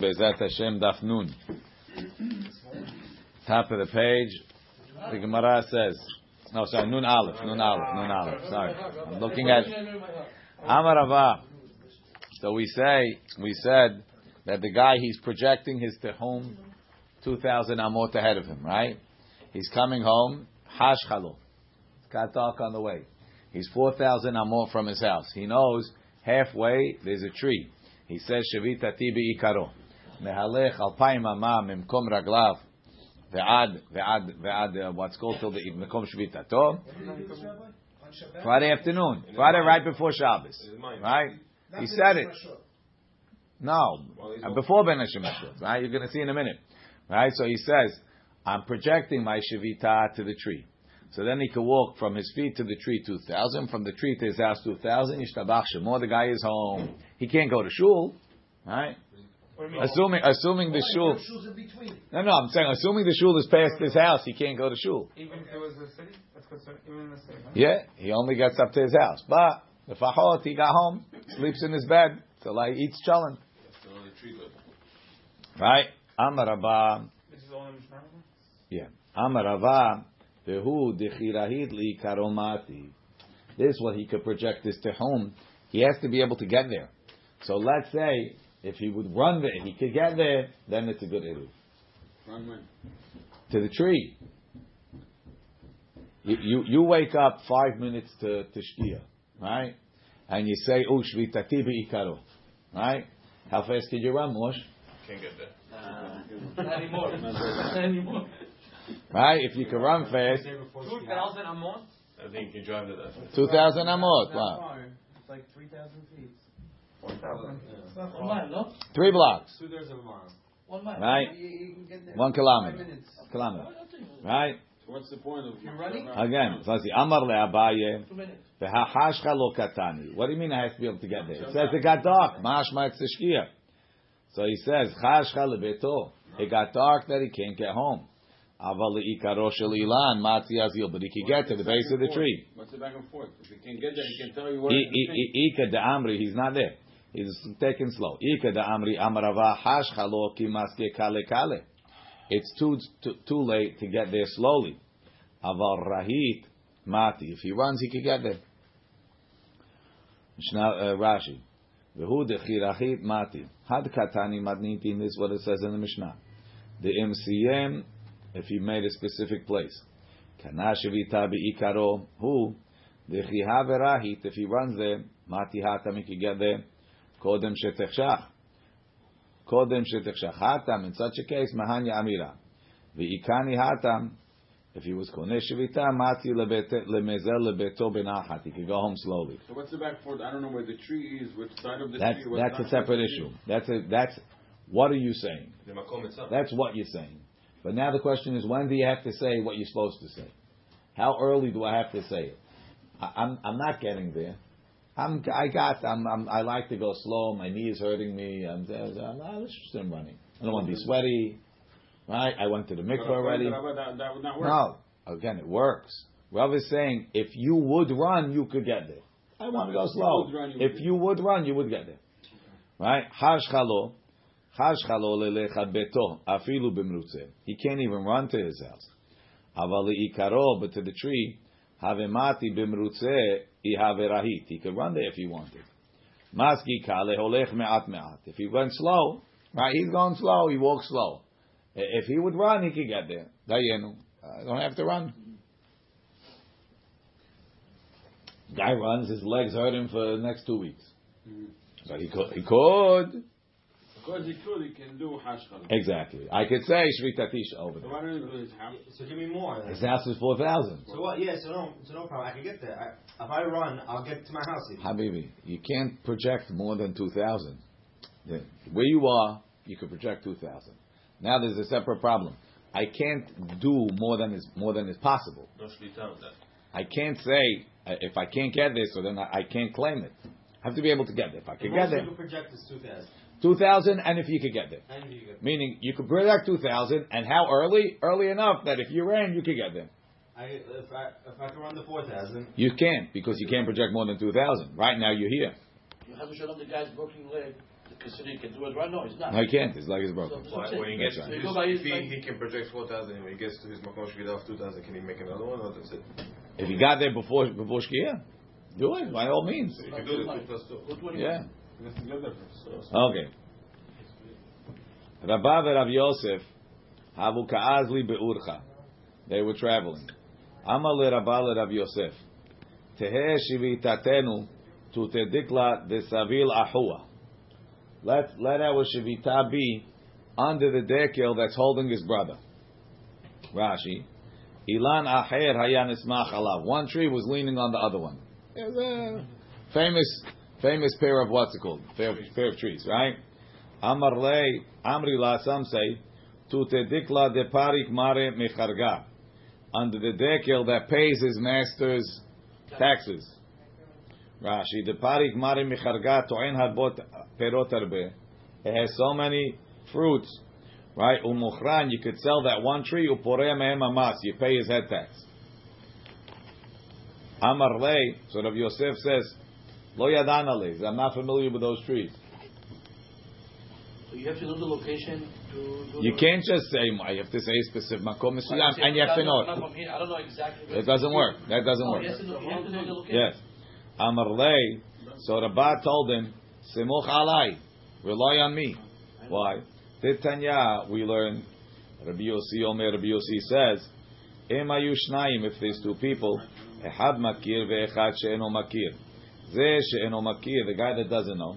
Bezat Hashem Daf Nun. Top of the page. The Gemara says, no, sorry, Nun Aleph, Nun Aleph, Nun Aleph. Sorry, I'm looking at Amarava. So we say, we said that the guy he's projecting his two thousand amot ahead of him, right? He's coming home. It's got dark on the way. He's four thousand amot from his house. He knows halfway there's a tree. He says shavitati beikaro. מהלך אלפיים אמה ממקום רגליו ועד, ועד, ועד, uh, what's called till the מקום שביתתו. Friday afternoon. Friday right before Shabbos. Right? He said it. No. Before Ben Hashem Right? You're going to see in a minute. Right? So he says, I'm projecting my Shavita to the tree. So then he can walk from his feet to the tree 2,000, from the tree to his house 2,000. Yishtabach Shemor, the guy is home. He can't go to shul. Right? Assuming, assuming the shul. No, no, I'm saying assuming the shul is past his house, he can't go to shul. Even if it was a city, that's considered even in the city. Huh? Yeah, he only gets up to his house. But the fahot, he got home, sleeps in his bed, so like eats challah. Right? Amaraba. This is all in Mishnah. Yeah. Amarava. Vehu dechirahid li karomati. This is what he could project this to home. He has to be able to get there. So let's say if he would run there, he could get there, then it's a good eruv. Run when? To the tree. You, you, you wake up five minutes to, to shkia, right? And you say, oh, shvitati be'ikaro, right? How fast can you run, Mosh? Can't get there. Not anymore. Not anymore. Right? If you can run fast, Two thousand a month. I think you drive to that. 2,000 amot. Wow. It's like 3,000 feet. Four thousand. One? Three blocks, Two thirds of a mile. One mile. Right. You, you can get there. one kilometer. Kilometer. Right? What's the point of You're running? Again, so let's see. Amar le'abaye. Two minutes. Lo katani. What do you mean I have to be able to get there? It says it got dark. Mashma it's the. So he says, chashcha lebeto. It got dark that he can't get home. Aval le'ikaro shel ilan matzi. But he can get to the base of the tree. What's the back and forth? If he can get there, he can tell you where I- it's I- I- Ika he's not there. He's taking slow. It's too, too too late to get there slowly. Aval rahit mati. If he runs, he can get there. Mishnah uh, Rashi. V'hu dechirachit mati. Had katani madnitin. This is what it says in the Mishnah. The MCM, if he made a specific place. Kana shavita be'ikaro. Who? Dechiha verahit. If he runs there, mati hatam, he can get there. Kodem shetechshach. Kodem shetechshach. Hatam, in such a case, mahanya amira. V'ikani hatam. If he was koneh shavita, mati lebete- lemezel lebeto benahat. He could go home slowly. So what's the back and forth? I don't know where the tree is, which side of the That's tree. what that's a separate issue. That's a that's what are you saying? The makom itself. That's what you're saying. But now the question is, when do you have to say what you're supposed to say? How early do I have to say it? I, I'm I'm not getting there. I'm I got I'm, I'm I like to go slow. My knee is hurting me. I'm, I'm not interested in running. I don't want to be sweaty. Right? I went to the But mikvah already. That, that would not work. No. Again, it works. Rav is saying if you would run, you could get there. I want to go slow. run, you If you would run, you would get there. Right? Hashchalo. Hashchalo lelecha beto. Afilu bimrutze. He can't even run to his house. Aval ikaro, but to the tree. Havemati bimrutze. Ihaverahit. He could run there if he wanted. Maski kale holech me'at me'at. If he went slow, right, he's going slow, he walks slow. If he would run, he could get there. Dayenu. Uh, I don't have to run. Guy runs, his legs hurt him for the next two weeks. Mm-hmm. But he could. He could. Because he could, he can do hashkal. Exactly. I could say Shvitatish over So there. why don't you do his half? So give me more. His house is 4,000. So what? Yeah. So no. So no problem. I can get there. I, if I run, I'll get to my house. Even. Habibi, you can't project more than 2,000. Yeah. Where you are, you can project 2,000. Now there's a separate problem. I can't do more than is more than is possible. No shlita with that. I can't say uh, if I can't get this, so then I, I can't claim it. I have to be able to get it. If I can most get there, you can project is two thousand. 2,000, and if you could get there. And you get. Meaning you could project 2,000, and how early? Early enough that if you ran, you could get there. I if I if I can run the four thousand. You can't, because you can't project more than 2,000. Right now you're here. You have to show them the guy's broken leg. considered he can do it right? now. he's not. No, he can't. His leg is broken. So- Why- When he gets So to his, go by if he, leg. he can project 4,000 when he gets to his Makom Shvida of 2,000, can he make another one or that's it? If he got there before before Shkia, do it by all means. You can do the 2 plus 2. Good. Yeah. That's the difference. So, Okay. Rabba Rav Yosef, Havu Ka'azli Be'urcha. They were traveling. Amal Rabba Rav Yosef. Tehe Shivitatenu to Tedikla desavil Ahua. Let, let our Shivita be under the dekel that's holding his brother. Rashi. Ilan Aher Hayan isma'chalav, One tree was leaning on the other one. It was a famous, famous pair of what's it called? Pair, pair of trees, right? Amar Amri la, some say, tu tedikla de parik mare mecharga. Under the dekel that pays his master's taxes. Rashi, the parik mare mecharga to'en harbot perot arbe. It has so many fruits, right? Umuchran, you could sell that one tree, upore you pay his head tax. Amar lei, so Rav Yosef says, lo yadana le, I'm not familiar with those trees. So you have to know the location to. You can't just say, you have to say specific makom mesuyam, and you have to know it. I don't know exactly. It doesn't work. That doesn't work. he has to know, he has the location. Yes. Amar lei, so Rabbah told him, Simuch alai, rely on me. Why? Titanya, we learn, Rabbi Yossi Omer, Rabbi Yossi says, Em ayu shnayim, if there's two people, Ehad makir ve'echad she'eno makir. Ze she'eno makir, the guy that doesn't know,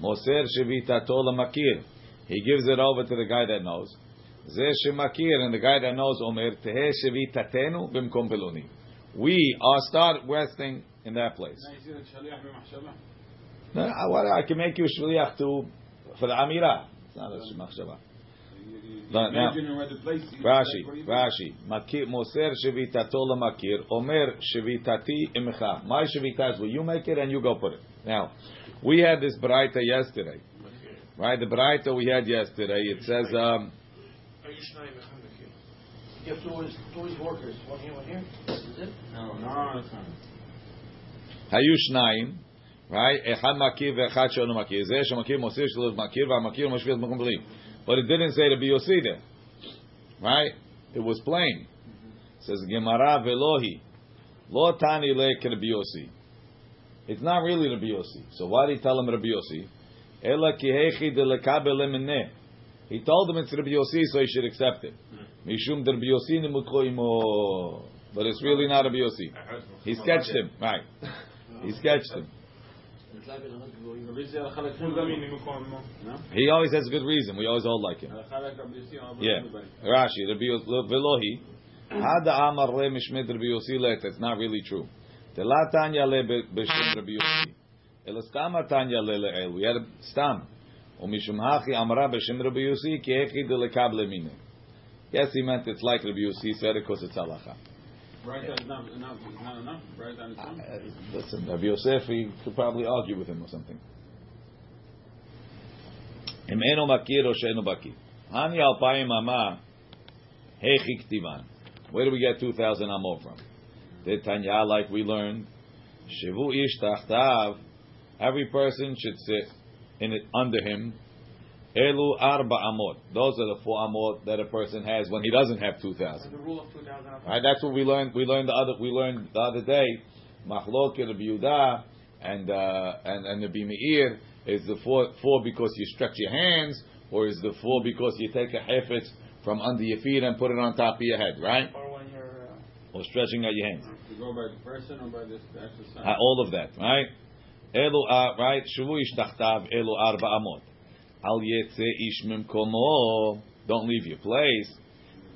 Moser shevitato makir. He gives it over to the guy that knows. Ze shemakir, and the guy that knows, Omer, Tehe shevitatenu bimkom peluni. We are start resting in that place. now you see the shaliach b'machshava. No, I, I can make you shliach to for the amira. It's not a machshava. You- you- you No, now- Imagine where the place is. Rashi, like, what do you do? Rashi, makir moser shevitato lamakir, omer shevitati imcha. My shevita is will you make it and you go put it. Now, we had this braita yesterday, right? The braita we had yesterday. It says, um, You have two of his, two of his workers, one here, one here. This is it. No, no, that's not. היו שניים, right? אחד מכיר ואחד שאינו מכיר. זה שמכיר מוסיף שלו מכיר, והמכיר משפיע את מקום בלי. But it didn't say to be there. Right? It was plain. It says, Gemara velohi. Lo tani le Rabbi Yossi. It's not really Rabbi Yossi. So why did he tell him Rabbi Yossi? Ela ki hechi de lekabel. He told him it's Rabbi Yossi, so he should accept it. Mishum de Rabbi Yossi nemutko imo. But it's really not Rabbi Yossi. He sketched him. Right. He sketched him. He always has a good reason. We always all like him. Yeah. Rashi, Rabbi Velohi. Amar Le Mishmet Let. It's not really true. Le Le We had Stam. Hachi Ki Lekab Yes, he meant it's like Rabbi Yossi said it because it's halacha. Right, that's not. It's not enough. Right on its own. Uh, Listen, Rabbi Yosef, he could probably argue with him or something. Im eno makir or she'eno bakir. Hani alpayim ama hechi ktivan. Where do we get 2,000 amor from? The Tanya, like we learned, shivu ish tachtav, every person should sit in it under him. Elu arba amot. Those are the four amot that a person has when he doesn't have 2,000. The rule of 2000. Right, that's what we learned. We learned the other. We learned the other day. Machlok Rabbi Yehuda and uh, and and the Meir is the four four because you stretch your hands, or is the four because you take a hefetz from under your feet and put it on top of your head, right? Or when you're. Uh, Or stretching out your hands. To go by the person or by this exercise. Uh, all of that, right? Elu, uh, right? Shavu ish tachtav elu arba amot. Al yetze ish komo. Don't leave your place.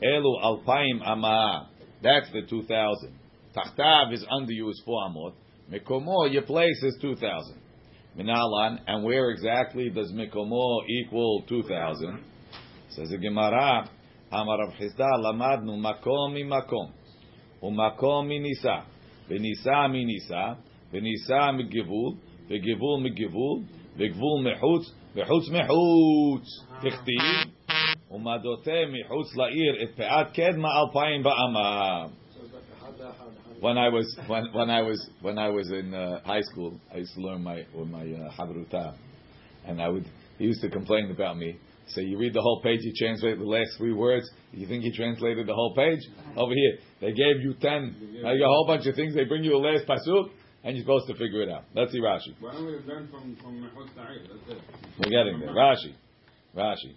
Elu alpaim ama. That's the 2,000. Tachtav is under you is 4 amot. Mekomo, your place is 2,000. Minalan, and where exactly does mekomo equal 2,000? Says the Gemara, Amar Rav Hisda, lamadnu makom mi makom, umakom mi nisa, v'nisa mi nisa, v'nisa mi givul, mi וגבול מחוץ, וחוץ מחוץ. תכתיב, ומדותה מחוץ לעיר את פאת קדמה אלפיים באמה. When I was when, when I was when I was in uh, high school, I used to learn my with my uh, habruta, and I would he used to complain about me. So you read the whole page, you translate the last three words. You think you translated the whole page? Over here, they gave you ten, now you got a whole bunch of things. They bring you the last pasuk, and you're supposed to figure it out. Let's see Rashi. Why don't we learn from from That's it. We're getting there. Rashi, Rashi.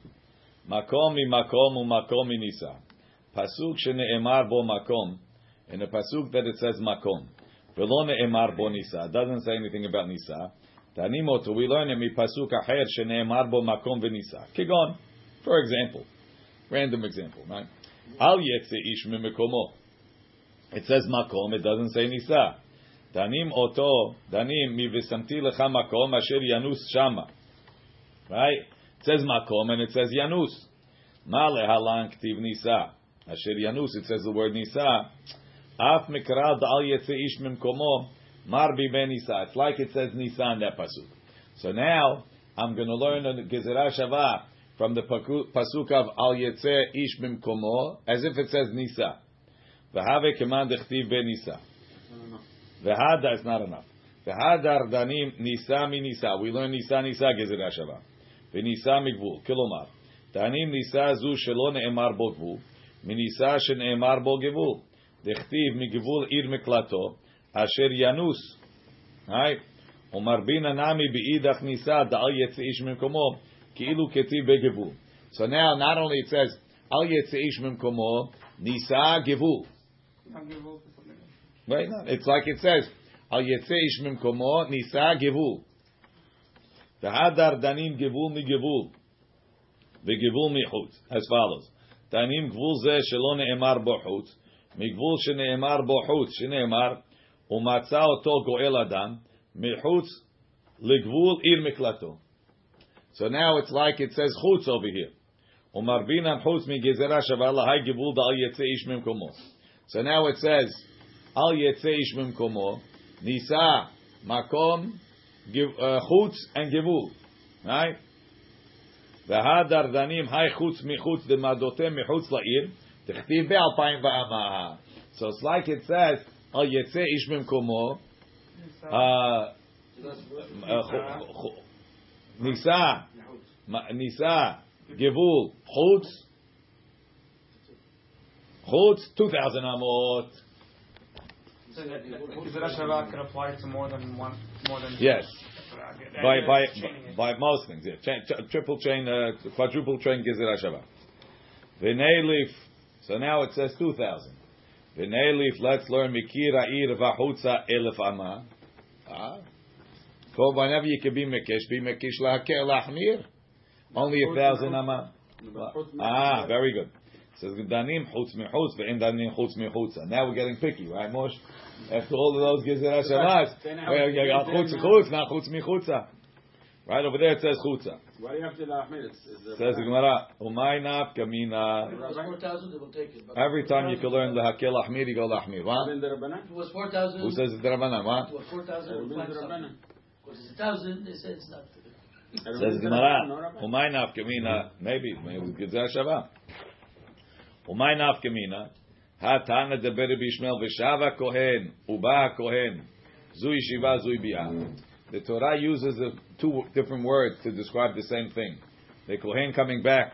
Makom mi makom u makom mi nisa. Pasuk shene'emar bo makom. In a pasuk that it says makom. Velo ne'emar bo nisa. Doesn't say anything about nisa. Tanimotu, we learn it mi pasuk acher shene'emar bo makom v'nisa. Kigon. For example. Random example, right? Al yetze ish mimekomo. It says makom, it doesn't say nisa. Danim oto, danim mi v'samti lecha makom asher yanus shama. Right? It says makom and it says yanus. Ma lehalan ktiv nisa. Asher yanus, it says the word nisa. Af mikra da'al yetze ish mimkomo. Mar bi ben nisa. It's like it says nisa in that pasuk. So now, I'm going to learn the Gezerah Shavah from the pasuk of al yetze ish mimkomo, as if it says nisa. V'have keman dechtiv ben nisa. V'hada is not enough. V'hadar danim nisa mi nisa. We learn nisa nisa gezerah shava. V'nisa migvul. Kilomar. Danim nisa zu shelo ne'emar bo gvul. Minisa shene'emar bo gevul. Dechtiv migvul ir meklato. Asher yanus. Right? Omar bina nami be'idach nisa da'al yetze ish mimkomo. Ki'ilu ketiv begevul. So now, not only it says, al yetze ish mimkomo, nisa gevul. Right? No, It's like it says, Al yetze ish mimkomo nisa gevul. V'hadar danim gevul mi gevul. V'gevul mi chutz. As follows. Danim gvul ze shelo ne'emar bo chutz. מגבול שנאמר בו חוץ, שנאמר, ומצא אותו גואל אדם, מחוץ לגבול עיר מקלטו. So now it's like it says chutz over here. ומרבינן חוץ מגזרה שווה להי גבול דאל יצא איש ממקומו. So now it says, al yetze ish mimkomo, nisa, makom, giv- uh, chutz, and givul. Right? והדר דנים, היי חוץ מחוץ דמדותם מחוץ לעיר, תכתיב באלפיים ואמה. So it's like it says, al yetze ish mimkomo, uh, uh, chu- chu- nisa, ma- nisa, givul, chutz, chutz, 2,000 amot. so that Gezerah Shavah can apply to more than one, more than. Yes. The by idea by is chaining it. by most things. Yeah, chain, ch- triple chain, uh, quadruple chain gezerah shava. V'nei leaf. So now it says two thousand. V'nei leaf. Let's learn mikira ir v'chutza elef ama. Ah. So whenever you can be mekish, be mekish lahakel lahmir. Only a thousand ama. Ah, very good. Says danim chutz mechutz ve'en danim chutz mechutza. Now we're getting picky, right, Mosh? After all of those gezerah shavas, well, you got chutz chutz, not chutz mechutza. Right over there it says chutza. Why do you have to lahmir? It's, it's the Says the Gemara, umay naf kamina. If it was 4,000, they will take it. But Every time you can learn lahakel lahmir, you go lahmir. What? Rabban the Rabbanan? If it was 4,000, Who says it's Rabbanan? What? it was 4,000, we'll Rabban find the something. Rabbanan. Because it's 1,000, they said it's not. Says the Gemara, umay naf kamina. Maybe, maybe it's gezerah shava. Umay naf kamina. Hatana deber bishmel v'shava kohen uba kohen zu yeshiva zu bia. The Torah uses the two different words to describe the same thing. The kohen coming back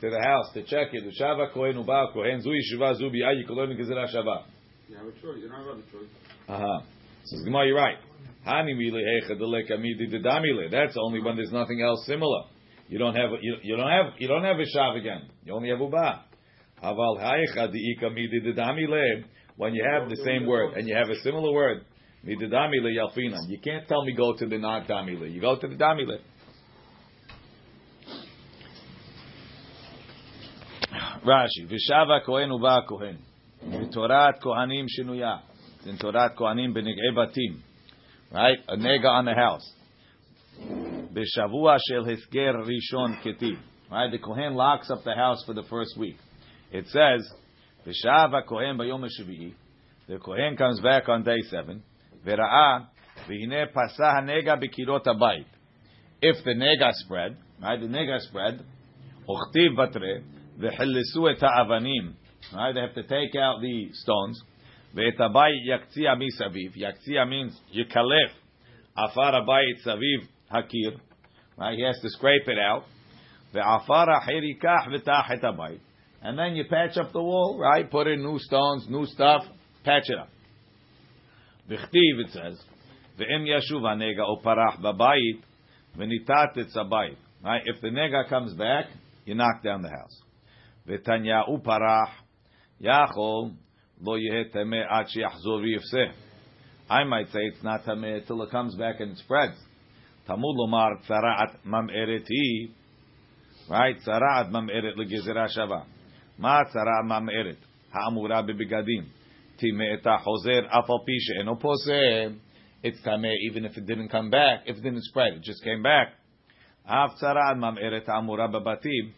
to the house to check it. V'shava kohen uba kohen zu yeshiva zu bia. You can learn gezerah shava. You have a choice. You don't have a choice. Uh-huh. Says Gemara, you're right. Hani mile hecha delek amidi dedamile. That's only when there's nothing else similar. You don't have you, you don't have you don't have a shav again. You only have uba. Aval hecha deika midi dedamile. When you have the same word and you have a similar word. You can't tell me go to the non damile. You go to the damile. Rashi, v'shava kohen uba kohen. V'torat kohanim shinuya. In Torat Kohanim benigei batim, right? A nega on the house. B'shavua shel hisger rishon ketiv, right? The Kohen locks up the house for the first week. It says, V'shava Kohen bayom hashvi'i. The Kohen comes back on day seven. V'ra'a v'hine pasah hanega b'kirot habayit. If the nega spread, right? The nega spread. Uchtiv batre v'chilisu et ha'avanim. Right? They have to take out the stones. ואת הבית יקציע מסביב. יקציע means יקלף עפר הבית סביב הקיר. Right? He has to scrape it out. Ve'afara hirikach v'tach et habayit. and then you patch up the wall, right? Put in new stones, new stuff, patch it up. V'chtiv, it says, ve'im yashuv hanega o parach babayit, v'nitat habayit. Right? If the nega comes back, you knock down the house. V'tanya u parach, yachol, lo yeh temeh ad sheyachzor v'yifseh. I might say it's not tameh till it comes back and spreads. Tamud lomar tzaraat mam'eret hi. Right? tzaraat mam'eret legezerah shava. מה הצרה הממארת? האמורה בבגדים. טימא את החוזר אף על פי שאינו פוסם. It's tameh even if it didn't come back, if it didn't spread, it just came back. אף צרה הממארת האמורה בבתים.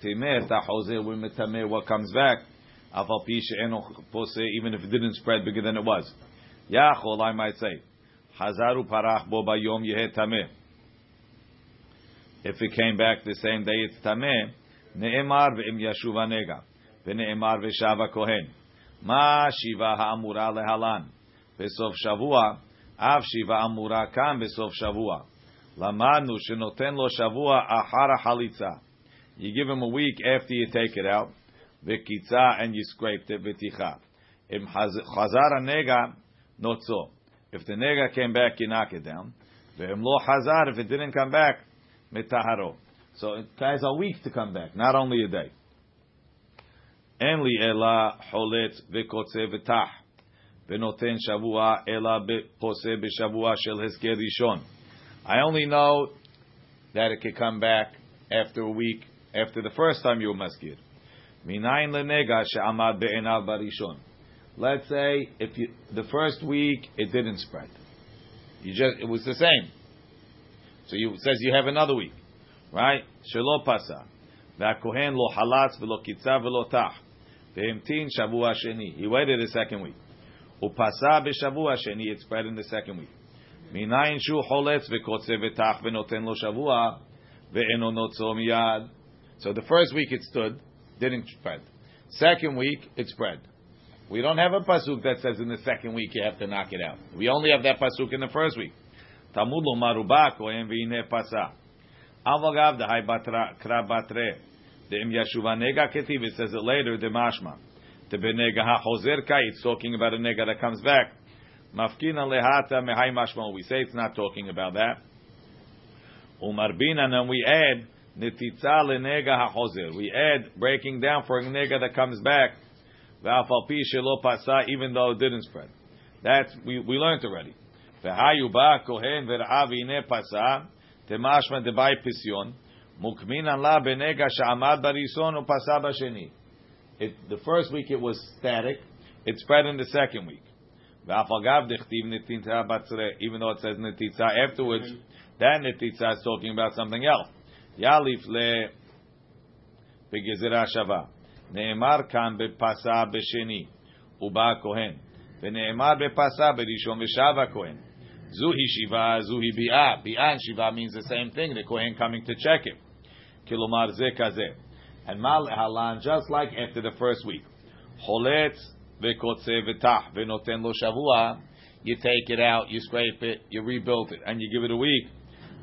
טימא את החוזר ומטמא what comes back. אף על פי שאינו פוסה, even if it didn't spread bigger than it was. יכול, I might say, חזר ופרח בו ביום יהא טמא. If it came back the same day, it's טמא. נאמר ואם ישוב הנגע. ונאמר ושב הכהן. מה שיבה האמורה להלן? בסוף שבוע, אף שיבה אמורה כאן בסוף שבוע. למדנו שנותן לו שבוע אחר החליצה. You give him a week after you take it out, וקיצה and you scraped it, ותיכה. אם חזר הנגע, נוצו. If the nega came back, you knock it down. ואם לא חזר, if it didn't come back, מטהרו. So it has a week to come back, not only a day. אין לי אלא חולץ וקוצה ותח, ונותן שבוע אלא פוסה בשבוע של הסגר ראשון. I only know that it could come back after a week, after the first time you were maskir. מניין לנגע שעמד בעיניו בראשון. Let's say if you, the first week it didn't spread, you just it was the same. So you it says you have another week, right? שלא פסה. והכהן לא חלץ ולא קיצה ולא תח. Ve'emtin shavua sheni. He waited the second week. Upasa b'shavua sheni. It spread in the second week. Minayin shu choletz v'kotze v'tach v'noten lo shavua ve'eno notzo miyad. So the first week it stood, didn't spread. Second week it spread. We don't have a pasuk that says in the second week you have to knock it out. We only have that pasuk in the first week. Tamud lo marubak o em v'ine pasa. Avagav batra krabatre. De'im yashuva nega ketiv. It says it later. The mashma. The benega hachozer. It's talking about a nega that comes back. Mafkina lehata mehai mashma. We say it's not talking about that. Umarbina, then we add netitza lenega hachozer. We add breaking down for a nega that comes back. V'afal pi shelo pasa, even though it didn't spread. That's we we learned already. V'hayu ba kohen v'ra'av ine pasa temashma debay pisyon Mukminan la benega sha'amad barison. The first week it was static. It spread in the second week. Even though it says netitza afterwards, mm-hmm. that netitza is talking about something else. Yalif le begezerah shava. Ne'emar kan bepasa b'sheni. Uba kohen. Ve'ne'emar bepasa berishon v'shava kohen. Zuhi shiva, zuhi bi'ah. Bi'ah and shiva means the same thing. The kohen coming to check him. Kilomar. And mal halan, just like after the first week. Holet vekotze v'noten lo shavua. You take it out, you scrape it, you rebuild it, and you give it a week.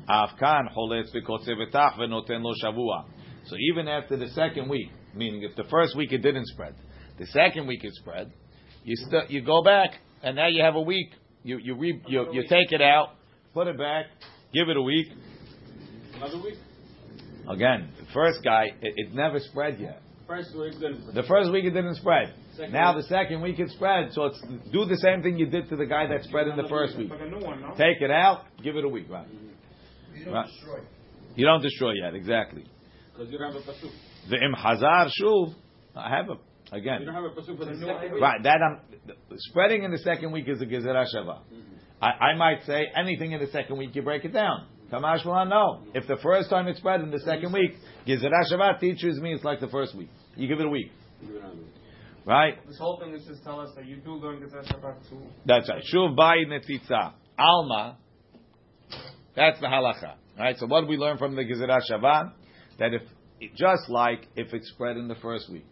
Afkan vekotze v'noten lo shavua. So even after the second week, meaning if the first week it didn't spread, the second week it spread, you st- you go back, and now you have a week. You you re- you, you take it out, put it back, give it a week. Another week. Again, the first guy it, it never spread yet. First week, then. The first week it didn't spread. Second now week. the second week it spread. So it's do the same thing you did to the guy that spread in the first week. Like a new one, no? Take it out, give it a week. Right. You don't Right. destroy. You don't destroy yet. Exactly. Because you don't have a pasuk. The im hazar shuv. I have a You again. don't have a pasuk for the It's new second week. Right, that I'm, spreading in the second week is a gezerah shava. Mm-hmm. I, I might say anything in the second week you break it down. Kamash no. If the first time it spread in the second week, gezerah shava teaches me it's like the first week. You give it a week, You don't have it. right? This whole thing is just tell us that you do learn Gezerah Shavah too. That's right. Shuv bayi netitza alma. That's the halacha, right? So what do we learn from the gezerah shava? That if just like if it spread in the first week,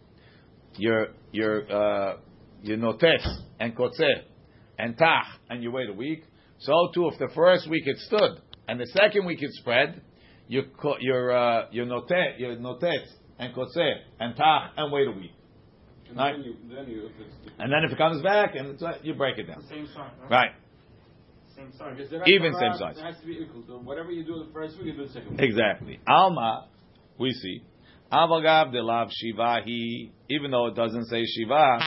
your your uh, your notes and kotzer and tach, and you wait a week. So too, if the first week it stood and the second week it spread, your ko- your uh, your notet, your notet, and koseh, and tach, and wait a week. And Right. then you, then you, if And then if it comes back, and it's, uh, you break it down. Same sign. Right. Same sign. Even has- same size. It has to be equal. So whatever you do the first week, you do the second week. Exactly. Alma, we see. Avagav de lav shiva he, even though it doesn't say shiva,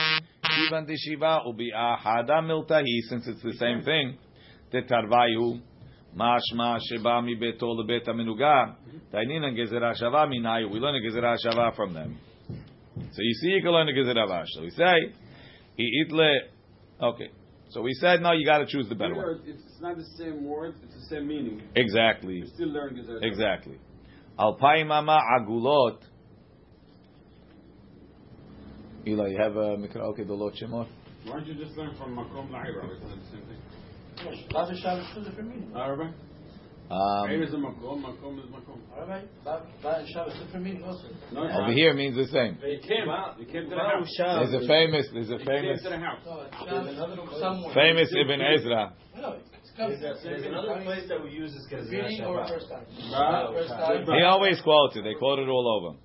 even the shiva ubi ahada miltahi, since it's the same thing. The tarvayu, mashma sheba mi beto lebet aminuga, tainina gezerah shava minayu. We learn a gezerah shava from them. So you see, you can learn a gezerah vash. So we say, he itle. Okay. So we said, no, you got to choose the better one. It's not the same word, it's the same meaning. Exactly. You still learn Gezerah. Exactly. Alpayim mama agulot. Eli, you have a mikra okay dolot shemor? Why don't you just learn from Makom La'ira? It's not the same thing. Um, Over here means the same. There's a famous. There's a famous. Famous Ibn Ezra. He always quotes it. They quote it all over.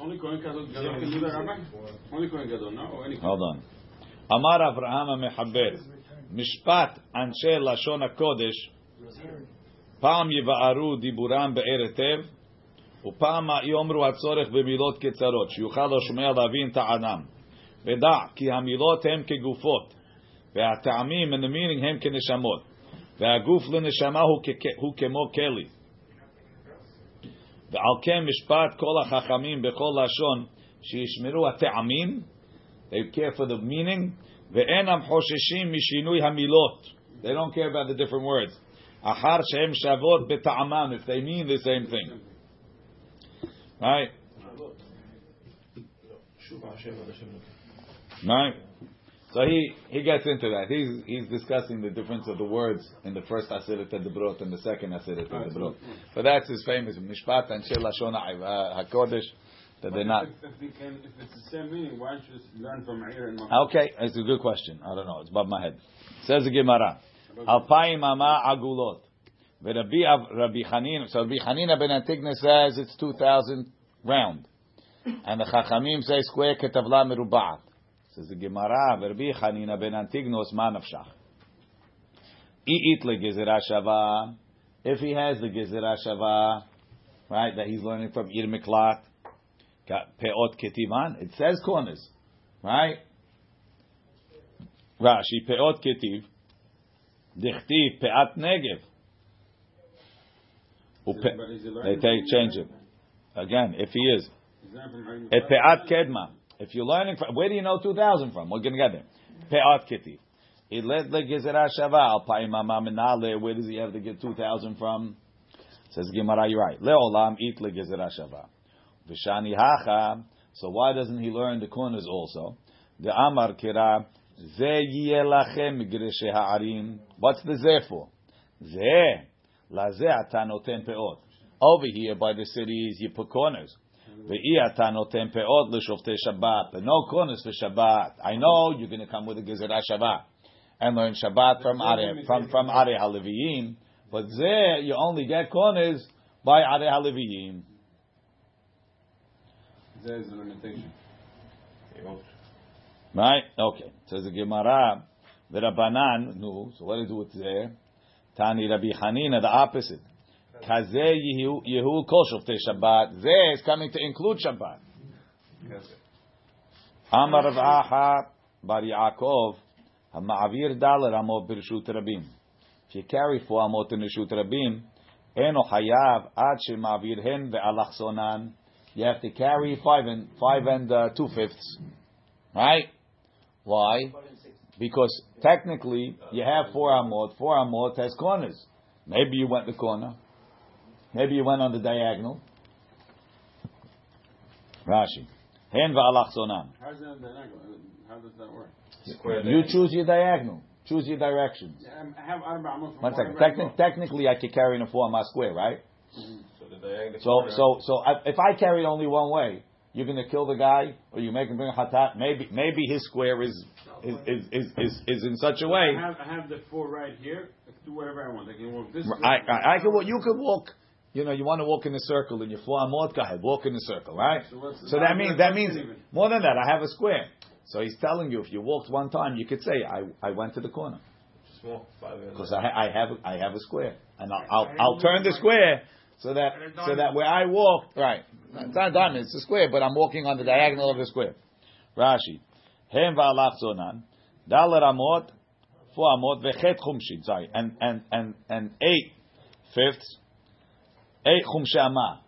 Only Hold on. Amar Avraham Mehabed. משפט אנשי לשון הקודש, פעם יבערו דיבורם באר היטב, ופעם יאמרו הצורך במילות קצרות, שיוכל השומע להבין טענם. ודע כי המילות הם כגופות, והטעמים and the meaning הם כנשמות, והגוף לנשמה הוא, הוא כמו כלי. ועל כן משפט כל החכמים בכל לשון, שישמרו הטעמים, they care for the meaning, They don't care about the different words. Ahar shehem shavot beta'amam, if they mean the same thing. Right? Right? So he, he gets into that. He's, he's discussing the difference of the words in the first Asirat Debrot and the second Asirat Debrot. But that's his famous Mishpat and Shir Lashon HaKodesh that they're not. If, if, can, if it's the same meaning, why don't you just learn from Eir and Makom? Okay, it's a good question. I don't know. It's above my head. Says the Gemara. Alpayim ama agulot. Rabbi, Av- Rabbi Hanin, so Rabbi Hanina ben Antigna says it's 2,000 round. And the Chachamim say square ketavla meruba'at. Says the Gemara, Rabbi Hanina ben Antignos ma nafshach. I'it le gezerah shava. If he has the gezerah shava, right, that he's learning from Ir Miklat, got peot ketivan, it says corners, right? Rashi, peot ketiv, dichtiv, peat negev. Upe- But is he They take change it again. If he is, He's learning from a peat kedma. If you're learning from, where do you know two thousand from? We're gonna get there. Peat ketiv. Ilet le gezerah shava al pa'imama minale. Where does he have to get two thousand from? Says Gemara, you're right. Leolam it le gezerah shava. V'shani hacha. So why doesn't he learn the corners also? The Amar kira ze yeh lachem ha'arim. What's the ze for? Ze la ze Atanoten peot. Over here by the cities, you put corners. Ve'i ata noten peot l'shoftei Shabbat. But no corners for Shabbat. I know you're going to come with a gezerah shava and learn Shabbat from Are from from Are Haleviyim. But there you only get corners by Are Haleviyim. There is an annotation. Right? Okay. Says the Gemara, the Rabbanan, no. So what do you do with there? Tani Rabbi Hanina, the opposite. Kaze Yehu Kol Shoftei Shabbat. There is coming to include Shabbat. Amar Rav Aha Bar Yaakov, Hama'avir Daler Amot Birshut Rabim. If you carry four Amot in Eno Hayav Ad Shema'avir Hen Ve'alach Sonan. You have to carry five and five and uh, two fifths, right? Why? Because technically you have four amot. Four amot has corners. Maybe you went the corner. Maybe you went on the diagonal. Rashi. Hen va'alach sonan. How's that, that how does that work? You choose your diagonal. Choose your directions. Yeah, I have Arba Amot from One second. Arba technically, I could carry in a four mile square, right? So the diagonal So, so, so I, if I carry only one way, you're going to kill the guy, or you make him bring a hatat. Maybe maybe his square is is is is, is, is in such a way. I have, I have the four right here. I can do whatever I want. I can walk this way. I, I, I can walk. You could walk. You know, you want to walk in a circle in your four amot. Go walk in a circle, right? So what's- So that means that means even. more than that. I have a square. So he's telling you if you walked one time, you could say I, I went to the corner Small. Five minutes. because I, I have I have a square and I'll I'll, I'll turn the square so that so that where I walk right. It's not a diamond. It's a square, but I'm walking on the diagonal of the square. Rashi. Hem va'alach zonan. Dal ramot. Four amot vechet chumshin. Sorry, and and and and eight fifths. Eight chumshama.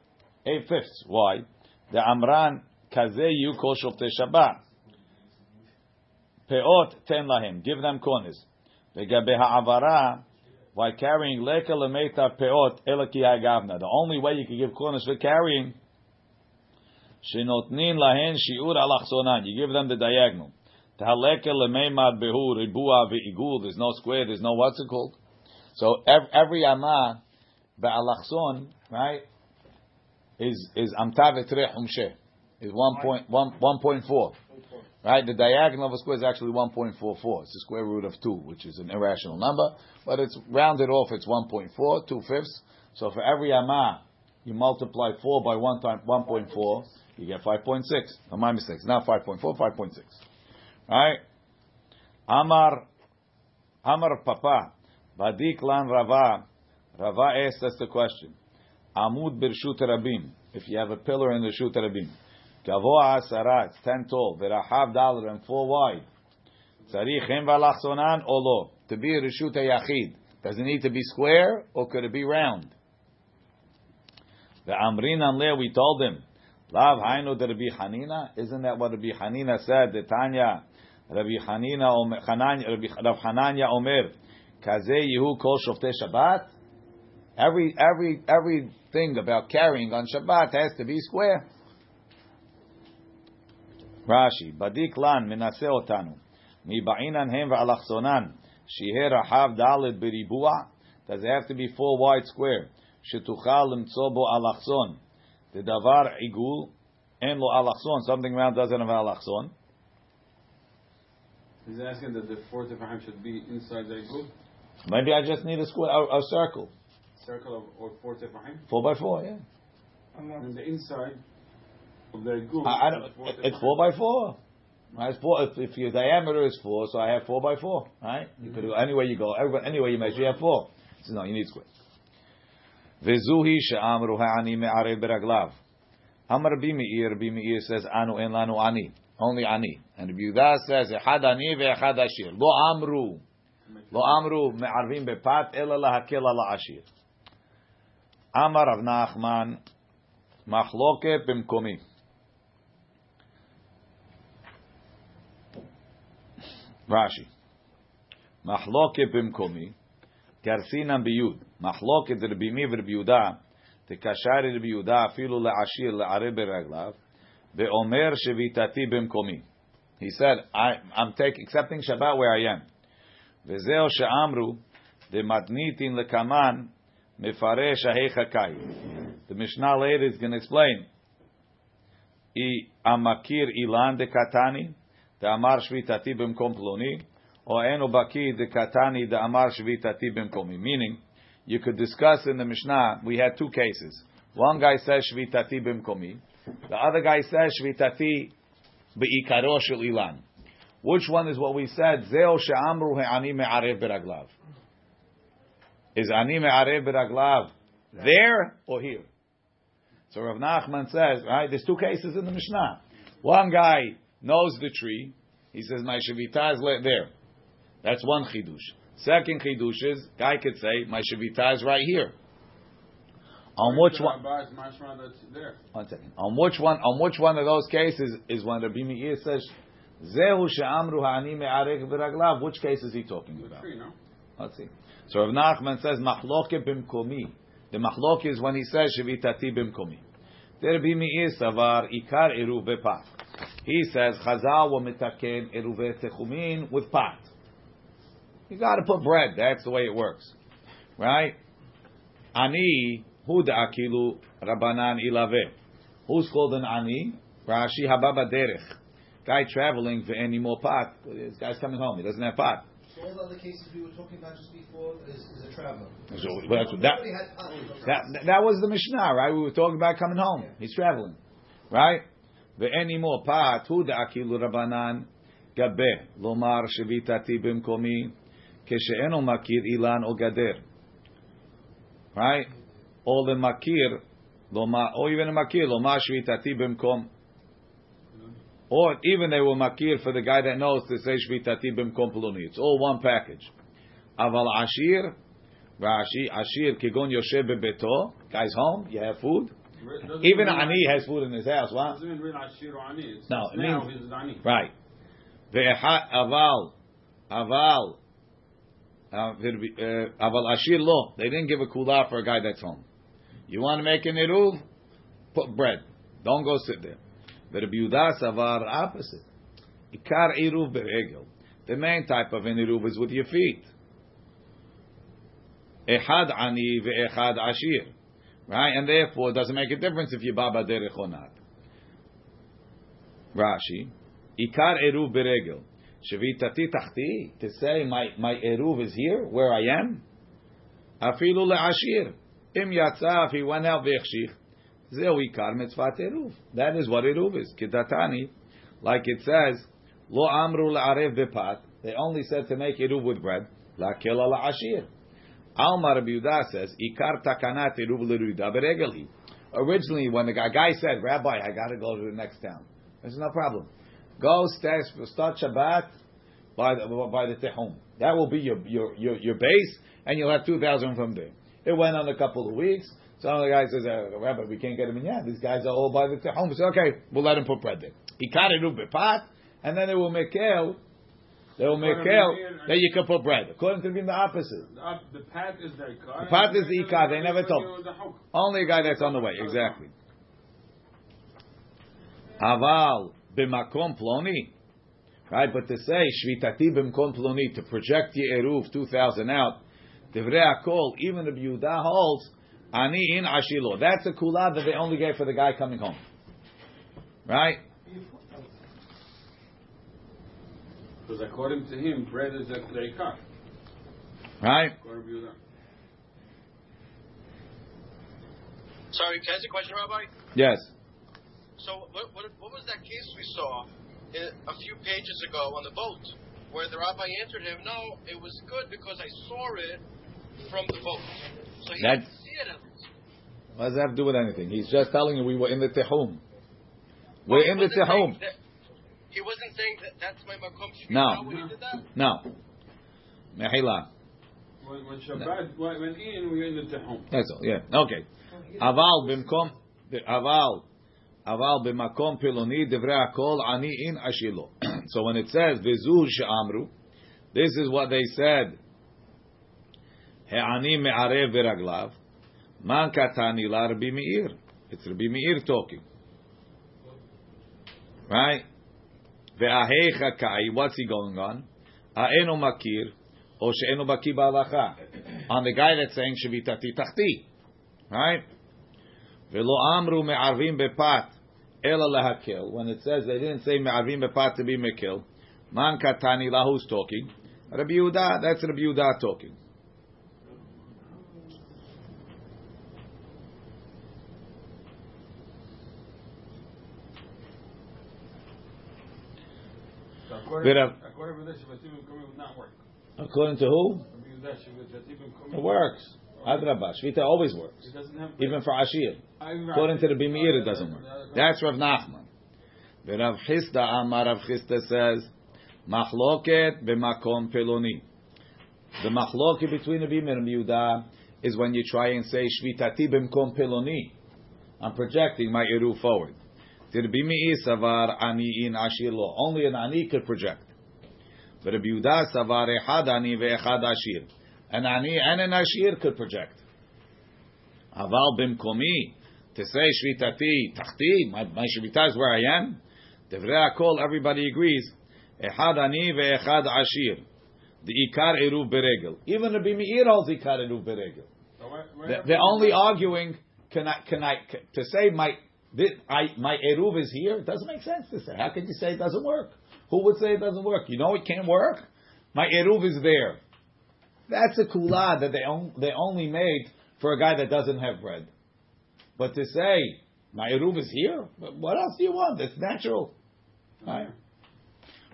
Eight fifths. Why? The amran kaze yu kol shoftei Shabbat. Peot ten lahem. Give them corners. Vegabe ha'avara. By carrying leka lemeta peot elaki ha'gavna. The only way you can give corners for carrying. Shenotnin lahen shiur alachsonan. You give them the diagonal. Tahaleka lemeimad behu ribua ve'igul. There's no square. There's no what's it called. So every, every amah be'alachson, right, is is amtav etreh. Is one point one one point four. Right, the diagonal of a square is actually 1.44. It's the square root of 2, which is an irrational number, but it's rounded off, it's 1.4, 2 fifths. So for every amah, you multiply 4 by 1 time 1.4, you get 5.6. No, my mistake. It's not 5.4, 5.6. Right? Amar, Amar Papa, Badik Lan Rava, Rava asked us the question. Amud Birshut Rabim, if you have a pillar in the Shut Rabim. Gavoa Asara, it's 10 tall, Verahav Dalar and 4 wide. Tzarich Hem Valachsonan or lo. To be a Rishut Yachid, does it need to be square or could it be round? The Amrin Anle, we told him, Lav Hainu de Rabbi Hanina, isn't that what Rabbi Hanina said? The Tanya, Rabbi Hanina, Rabbi Hananya Omer, Kaze Yehu Kol Shoftei Shabbat. Every every everything about carrying on Shabbat has to be square. Rashi, Badik lan menase otanu. Mibainan hem va'alachsonan. Shiher rahav dalet beribua. Does it have to be four wide square? Shetuchal limtzo bo alachson. The davar igul en lo alachson. Something round doesn't have alachson. He's asking that the fourth Ephraim should be inside the group, Maybe I just need a square, a, a circle. circle of, or fourth Ephraim. Four by four, yeah. And the inside of the group. I, I don't, it's four by four. Right? It's four, if, if your diameter is four, so I have four by four. Right? You could go anywhere you go. Everybody, anywhere you measure, you have four. So no, you need square. Vezuhi she'amru ha'ani me'arev beraglav. Amar Rabbi Meir, Rabbi Meir says, anu en lanu ani. Only ani. And Rabbi Yehuda says, echad ani ve'echad ashir. Lo amru. Lo amru me'arvim bepat, ela lahakel ala ashir. Amar Rav Nachman, מחלוקת במקומי. רש"י, מחלוקת במקומי, כרסינן ביוד, מחלוקת רבי מי ורבי יהודה, תקשר רבי יהודה אפילו לעשיר לערב ברגליו, ואומר שביתתי במקומי. He said, I, I'm take, accepting Shabbat where I am. וזהו שאמרו, דמתניתין לקמן, מפרש ההיכא קאי. The Mishnah later is going to explain. I amakir ilan shvitati b'mkom ploni, or eno baki de katani de amar shvitati b'mkomi. Meaning, you could discuss in the Mishnah, we had two cases. One guy says shvitati b'mkomi, the other guy says shvitati be'ikaro shel ilan. Which one is what we said? Zeo she'amru he'ani me'arev beraglav. Is ani me'arev beraglav there or here? So Rav Nachman says, right, there's two cases in the Mishnah. One guy knows the tree. He says, my Shavita is there. That's one chidush. Second chidush is, guy could say, my Shavita is right here. On which one? It's mashma that's there. One second. On which one? On which one of those cases is when Rabbi Meir says, "Zehu she'amru ha'ani me'arek v'raglav"? Which case is he talking about? tree, no? Let's see. So Rav Nachman says, "Machloke b'mkomi." The machlok is when he says, "Shevitati b'mkomi." The Rabbi Meir savar ikar eruv bepat. He says, "Chazal will mitaken eruv techumin with pot." You got to put bread. That's the way it works, right? Ani hu da'akilu rabanan ilave. Who's called an ani? Rashi hababa derech. Guy traveling for any more pot. This guy's coming home. He doesn't have pot. So all the other cases we were talking about just before is, is a traveler. So that, pot. that, that was the Mishnah, right? We were talking about coming home. He's traveling, right? ואין more pot, הוא דאכילו רבנן גבה, לומר שביתתי במקומי, כשאינו מכיר אילן או גדר. Right? או למכיר, לומר, או even למכיר, לומר שביתתי במקום. Or even they were makir for the guy that knows to say shvitati b'mkom ploni. It's all one package. Aval ashir, Rashi, ashir kigon yoshe bebeto. Guy's home, you have food. Even ani has food in his house. What? Doesn't mean real ashir or ani. It's No, it now means- he's ani. Right. Aval, aval, uh, uh, aval ashir lo. They didn't give a kula for a guy that's home. You want to make an eruv? Put bread. Don't go sit there. The Rabbi Yehuda savar opposite. Ikar eruv beregel. The main type of an eruv is with your feet. Echad ani ve'echad ashir. Right? And therefore, it doesn't make a difference if you baba derech or not. Rashi. Ikar eruv beregel. Shavitati tachti. To say my, my eruv is here, where I am. Afilu le'ashir. Im yatsa, he went out ve'echshich. Zeu ikar mitzvat eruv. That is what eruv is. Kidatani. Like it says, lo amru le'arev bepat. They only said to make eruv with bread. La'kel ala ashir. Alma Rabbi says, ikar takanat eruv beregeli. Originally, when the guy, said, Rabbi, I got to go to the next town. There's no problem. Go start, start Shabbat by the by the Tehom. That will be your your your, your base, and you'll have two thousand from there. It went on a couple of weeks. Some of the guy says, uh, Rabbi, we can't get him in yet. These guys are all by the Tehom. We say, okay, we'll let him put bread there. He cut it pot, and then they will make out. They will make out that you can put bread. According to him, the opposite. The, the pat is the ikar. The pat is the ikar, they never the- told. Only a guy that's on the way, exactly. Aval b'makom ploni, right? But to say shvitati b'makom ploni to project the eruv two thousand out, divrei akol even if Yehuda holds ani in ashilo. That's a kula that they only gave for the guy coming home, right? Because according to him, bread is the the ikar. Right? According to Yehuda. Sorry, can I ask a question, Rabbi? Yes. So, what, what, what was that case we saw eh, a few pages ago on the boat, where the rabbi answered him, "No, it was good because I saw it from the boat." So he That's- didn't see it. At least. What does that have to do with anything? He's just telling you we were in the tehum. We're He in the wasn't tehum. Saying that- He wasn't saying that that's my makom shvita No. Oh, when he did that. No. Mehila. When, when Shabbat when, when in, we're in the tehom. That's all. Yeah. Okay. Aval b'mkom aval aval b'makom piloni divrei akol ani in ashilo. So when it says v'zu she'amru, this is what they said. He'ani me'arev v'raglav. Man katani la Rabbi Meir. It's Rabbi Meir talking. Right? What's he going on? Ha'eno makir. Or she'eno baki ba'alacha. On the guy that's saying shavitati tachti. Right? Velo amru me'arvim bepat ela lahakil. When it says they didn't say me'arvim bepat to be mekil, man katani la who's talking? Rabbi Yehuda, that's Rabbi Yehuda talking. So according, to this, Shabbatim Kumim would not work. According to who? Rabbi Yehuda, Shabbatim Kumim It works. Oh. Adrabah, Shvita always works. It doesn't. Even for Ashir. According to the Bimir, it uh, doesn't work. Uh, That's Rav Nachman. The Rav Chisda Amar Rav Chisda says, Machloket b'makom peloni. The machloket between the Bimir and Yehuda is when you try and say Shvitati b'mkom peloni. I'm projecting my Eru forward. The Bimir savar ani in ashir. Only an ani could project. But Rabbi Yehuda savar echad ani ve'echad ashir. An ani and an ashir could project. Aval bimkomi to say shvitati tachti my, my shvita is where I am. Devrei Akol everybody agrees. Echad ani ve'echad ashir. The ikar eruv beregel. Even Rabbi Meir holds ikar eruv beregel. So where- where They- have They're only arguing. Can I? Can I? To say my I, my eruv is here. It doesn't make sense to say. How can you say it doesn't work? Who would say it doesn't work? You know it can't work. My eruv is there. That's a kula that they on, they only made for a guy that doesn't have bread. But to say my eruv is here, what else do you want? It's natural. Right?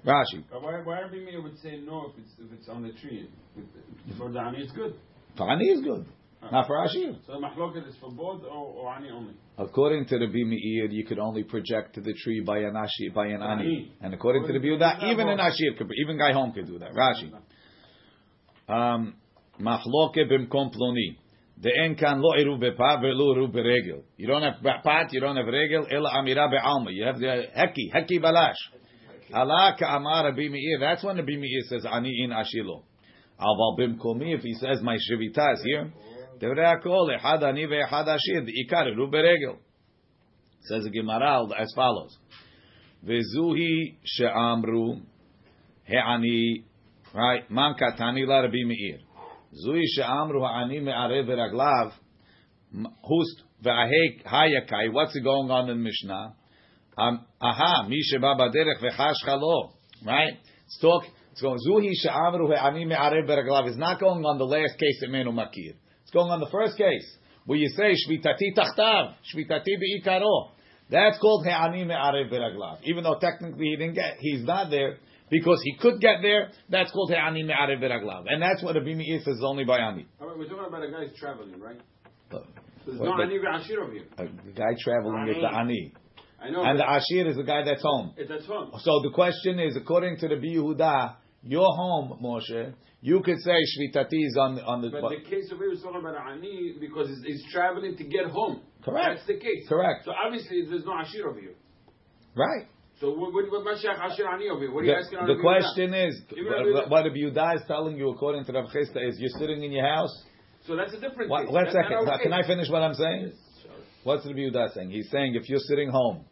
Rashi. Why, why Rabbi Meir would say no if it's if it's on the tree? If- For the ani, it's good. For Ani is good. Not for Ashir. So the mahloket is for both or, or ani only. According to the Meir, you could only project to the tree by an Ashir, by an Ani. And according to the Yehuda, even an Ashir, could, even Guy Home could do that. Rashi. Um, Mahloke bimkom ploni. De'en kan lo iru bepa ve'lo iru beregel. You don't have pat, you don't have regel, ela amira be'alma. You have the heki, heki balash. Allah ka'amar Rabbi Meir. That's when Rabbi Meir says, ani in ashilo. Aval bimkomi, if he says, my shivita is here, Tevre Hakol, Echad Ani Ve'echad Ashir, Ikar Ru Beregel. Says Gemara as follows. Vezuhi She'amru He'ani, right, Man Katani La Rabbi Meir. Zuhi She'amru He'ani Me'arev Veraglav, Hust Ve'ahek Hayakai, what's going on in Mishnah? Aha, Mi Sheba Baderech Ve'chash Chalo, right? It's talk, it's going, Zuhi She'amru He'ani Me'arev Veraglav, it's not going on the last case that Menu Makir. It's going on the first case where you say shvitati tachtav, shvitati beikaro. That's called he'ani me'arev beraglav. Even though technically he didn't get, he's not there because he could get there. That's called he'ani me'arev beraglav, and that's what Rabbi Meir says is only by ani. All right, we're talking about a guy who's traveling, right? But- There's no ani ve'ashir over here. a guy traveling is the ani, I know. and the ashir is the guy that's home. that's home. So the question is, according to the Yehuda, your home, Moshe, you could say shvitati is on on the. But the case over here is talking about ani because he's, he's traveling to get home. Correct. That's the case. Correct. So obviously there's no ashir over here. right. So what what what Mashiach ashir ani over here? What are you asking? The, Rabbi question is, what, what Rabbi is telling you, according to Rav Chisda, is you're sitting in your house. So that's a different What, case. one second. our Can I finish what I'm saying? What's Rabbi Yehuda saying? He's saying if you're sitting home,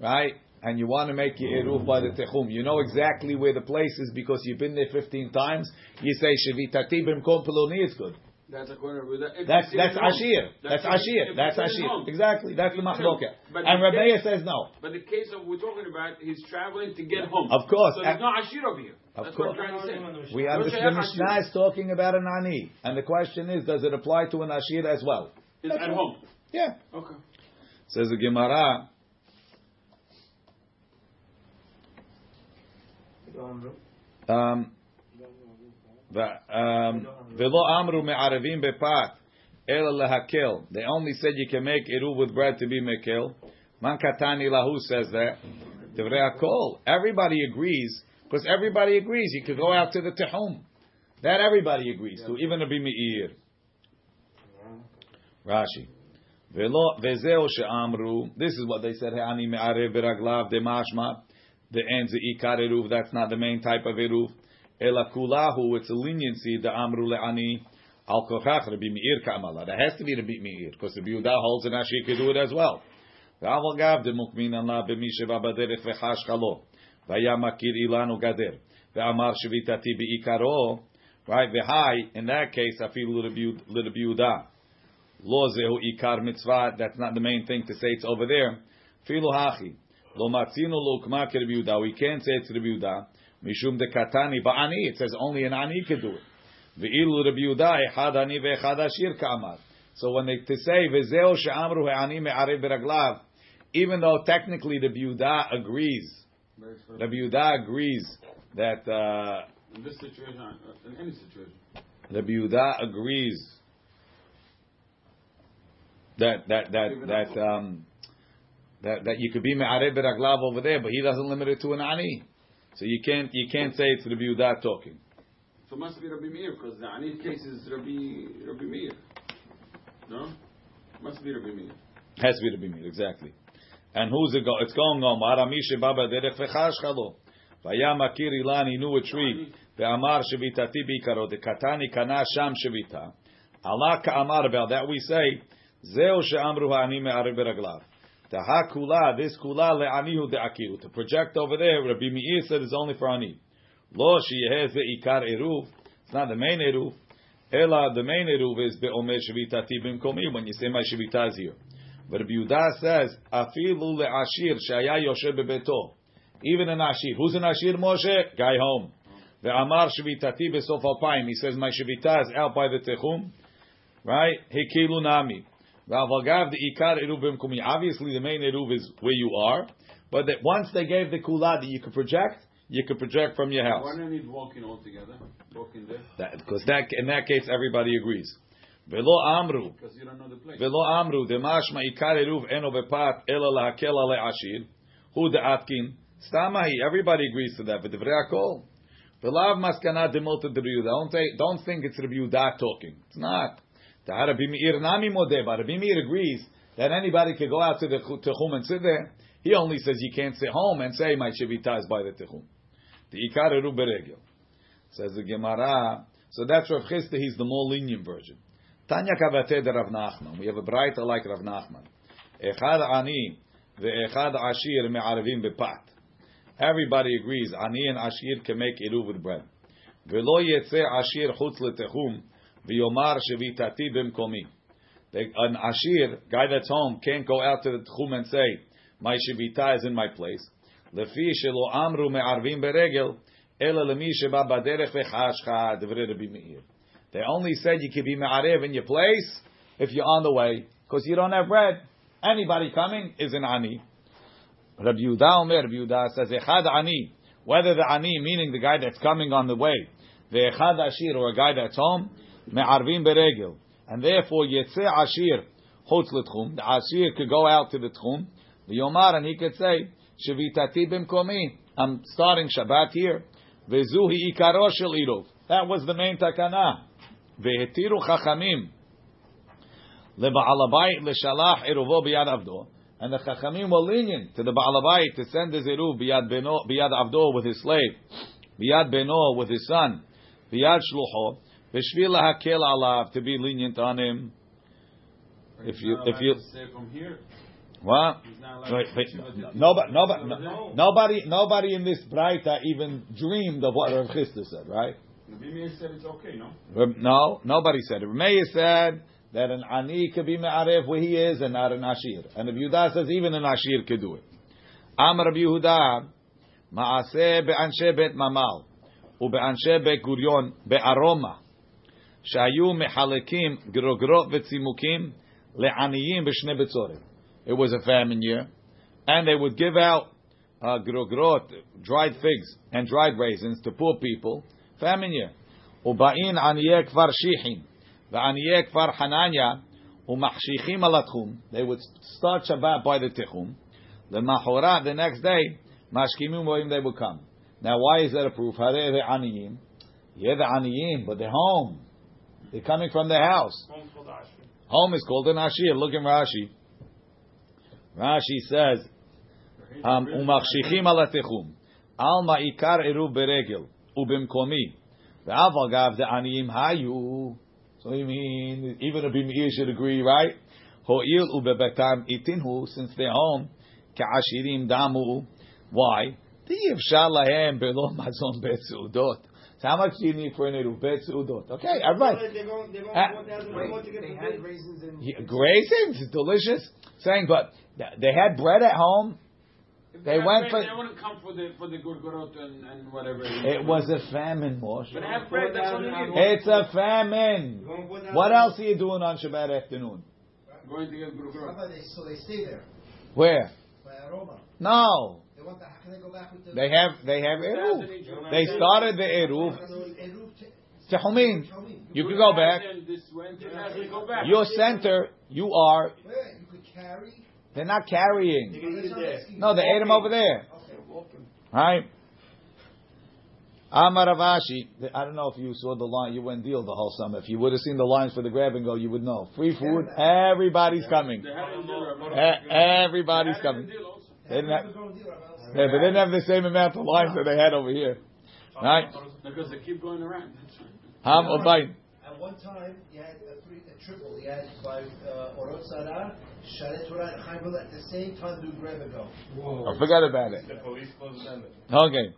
right, and you want to make your eruv by the techum, you know exactly where the place is because you've been there 15 times. You say shavitati b'mkom peloni. It's good. That's Rabbi Yehuda. That's that's ashir. That's ashir. That's ashir. Exactly. That's the machloket. And Rabbeya says no. But the case of we're talking about, he's traveling to get home. Of course. So there's no ashir over here. Of That's course. what I'm trying to say. We understand the Mishnah is talking about an ani, and the question is, does it apply to an ashir as well? It's at home. Yeah. Okay. Says the Gemara. Um, um, Velo amru me'arevim bepat el lehakel. They only said you can make eruv with bread to be mekel. Man katani says that. Divrei hakol. Everybody agrees because everybody agrees you could go out to the tehum. That everybody agrees to, even Rabbi Meir. Rashi. This is what they said The ends ikar eruv. That's not the main type of eruv. Ela kulahu. It's a leniency. The amru le'ani. Al kochach Rabbi Meir kamala. That has to be Rabbi Meir because the Yehuda holds an Ashir could do it as well. ואבל גב דמוקמין לה במי שבא בדרך וחש חלו. והיה מכיר אילן וגדר. ואמר שביתתי בעיקרו. Right, והי, in that case, אפילו לרבי יהודה. לא זהו עיקר מצווה, that's not the main thing to say it's over there. אפילו הכי. Lo matzino lo ukma Rabbi Yehuda. We can't say it's Rabbi Yehuda. Mishum de katani ba'ani. It says only an ani can do it. Ve'ilu Rabbi Yehuda echad ani ve'echad ashir ka'amar. So when they to say vezeo she'amru he'ani me'arev beraglav, even though technically Rabbi Yehuda agrees, Rabbi Yehuda agrees that uh, in this situation, uh, in any situation, Rabbi Yehuda agrees that that that that um, that that you could be me'arev beraglav over there, but he doesn't limit it to an ani. So you can't you can't say it's the Yehuda talking. So it must be Rabbi Meir because the Ani case is Rabbi Rabbi Meir. No, must be Rabbi Meir. Has to be the Meir, exactly. And who's it go? It's going on. Marami shebaba derech vechash chalo. Vaya makir ilan, he knew a tree. Ve'amar shevitati bikaro. The katani kana sham shevita. Allah ka'amar about that we say, zeo she'amru ha'ani me'arev beraglav. The ha-kula, this kula le'anihu de'akiru. To project over there, Rabbi Meir said it's only for ani. Lo sheyehez ve'ikar eruv. It's not the main eruv. Ela, the main eruv is be'omer shevitati b'mkomi, when you say my shevita is here. But Rabbi Yehuda says, "Afilu le'ashir shaya yoshe bebeto." Even an ashir. Who's an ashir? Moshe, guy home. Ve'amar shvitati besof alpayim. He says, my shvita is out by the techum. Right? Hekilu nami. Ve'avagav the ikar eruv b'mkumi. Obviously, the main eruv is where you are. But that once they gave the kula that you could project, you could project from your house. Why don't we need walking all together? Walking there? Because that, in that case, everybody agrees. Velo amru. Because you don't know the place. ולא אמרו דמשמע עיקר עירוב אינו בפת אלא להקל עלי עשיר הוא דעתקין סתם היא everybody agrees to that ודברי הכל ולאו מסקנה דמולתא דרבי don't, say- don't think it's רבי יהודה talking it's not Rabbi Meir Nami Rabbi Meir agrees that anybody could go out to the tehum and sit there. He only says you can't sit home and say my Shevita is by the tehum. The Ikar Beregel. Says the Gemara. So that's Rav Chisda, he's the more lenient version. Tanya Kavate de Rav Nachman. We have a bright like Rav Nachman. Echad Ani ve'echad Ashir me'arvim bepat. Everybody agrees, Ani and Ashir can make Iruv with bread. Ve'lo yetzeh Ashir chutz le'techum v'yomar shevitati b'mkomi. An ashir, guy that's home, can't go out to the tchum and say, my shevita is in my place. Lefi shelo amru me'arvim beregel, ela lemi sheba baderech v'chashcha devre Rabbi Meir. They only said you could be ma'arev in your place if you're on the way, because you don't have bread. Anybody coming is an ani. Rabbi Yehuda Omer, Rabbi Yehuda says, Echad ani, whether the ani, meaning the guy that's coming on the way, the Echad ashir, or a guy that's home, me'arvim beregel. And therefore, Yetzeh Ashir chutz l'tchum. The Ashir could go out to the tchum. The Yomar, and he could say, Shevitati bimkomi. I'm starting Shabbat here. Vezuhi ikaro shel irov. That was the main takana. Vehetiru chachamim. Leba'alabayit leshalach iruvo biyad avdo. And the chachamim were lenient to the Ba'alabayit to send his iruv biyad, beno, biyad avdo with his slave. Biyad beno with his son. Biyad shlucho v'shvil lahakel alav to be lenient on him. If you, if you, say from here, what? he's not allowed Wait, wait, nobody, nobody, no- nobody, nobody in this Braita even dreamed of what Rav Chisda said, right? Said it's okay, no? No, nobody said it. Meir said that an ani could be me'arev where he is and not an ashir. And Rabbi Yehuda says even an ashir could do it. Amar Rabbi Yehuda, ma'aseh be'anshe bet mamal, ube'anshe bet gurion be'aroma, שהיו מחלקים גרוגרות וצימוקים לעניים בשני בצורת. It was a famine year, and they would give out uh, grogrot, dried figs, and dried raisins to poor people. Famine year. ובאין עניי כפר שיחין ועניי כפר חנניה ומחשיכים על התחום. They would start Shabbat by the tichum. למחרת, the next day, משכימים רואים they would come. Now why is that a proof? הרי זה עניים. Yeah, the aniyim, but they're home. They're coming from their house. Home's called Ashri. Home is called an ashir. Look in Rashi. Rashi says, um, "Umachshichim al atechum, alma ikar eruv beregel ubimkomi, ve'aval gav the aniyim hayu." So you mean even a bimir should agree, right? Ho'il ubebetam itinhu, since they're home, ka'ashirim damu. Why? Efshar lahem belo mazon bet seudot. So how much do you need for an eruv bet seudot? Okay, all right. They're going, they're going. 4,000 uh, more to get They the had bid. raisins and Yeah, raisins, delicious. Saying, but they had bread at home. If They have went bread, for- They wouldn't come for the for the gurgurot and, and whatever. It was a famine, Moshe. But have bread. That's what you need. It's a famine. What else are you doing on Shabbat afternoon? Going to get How gurgurot. so they stay there Where? by aroma. No, They want the, can they go back with the? they have they have eruv. They started the eruv. Eruv Tehumin. You can go back. And This went and go back. Your center, you are. Wait, wait, you could carry. They're not carrying. They're going to eat it there. No, they ate them over there. Okay. Right? Amar Rav Ashi, I don't know if you saw the line, you went deal the whole summer. If you would have seen the lines for the grab and go, you would know. Free food, everybody's coming. They had it in deal, Rabbi. Everybody's They had it in coming. They didn't have, Never go and deal, Rabbi. yeah, but they didn't have the same amount of lines that they had over here. Right? Because they keep going around. Ham or bain. At one time, you had a three, a triple. You had by uh, Orot Sarah, Sharet Torah, and Chaim Bala at the same time do grab and go. I forgot about it. The police closed down. Okay.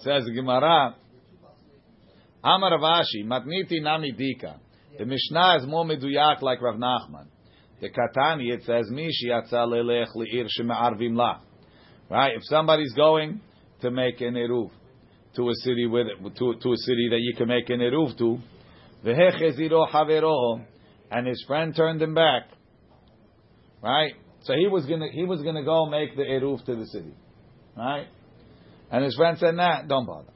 Says Gemara. Amar Rav Ashi, matniti nami dika. The Mishnah is more meduyak like Rav Nachman. The Katani, it says, Mishi yatsa lelech li'ir sheme'arvim la. Right? If somebody's going to make an eruv to a city with to, to a city that you can make an eruv to, and his friend turned him back. Right? So he was gonna he was gonna go make the eruv to the city. Right? And his friend said, Nah, don't bother.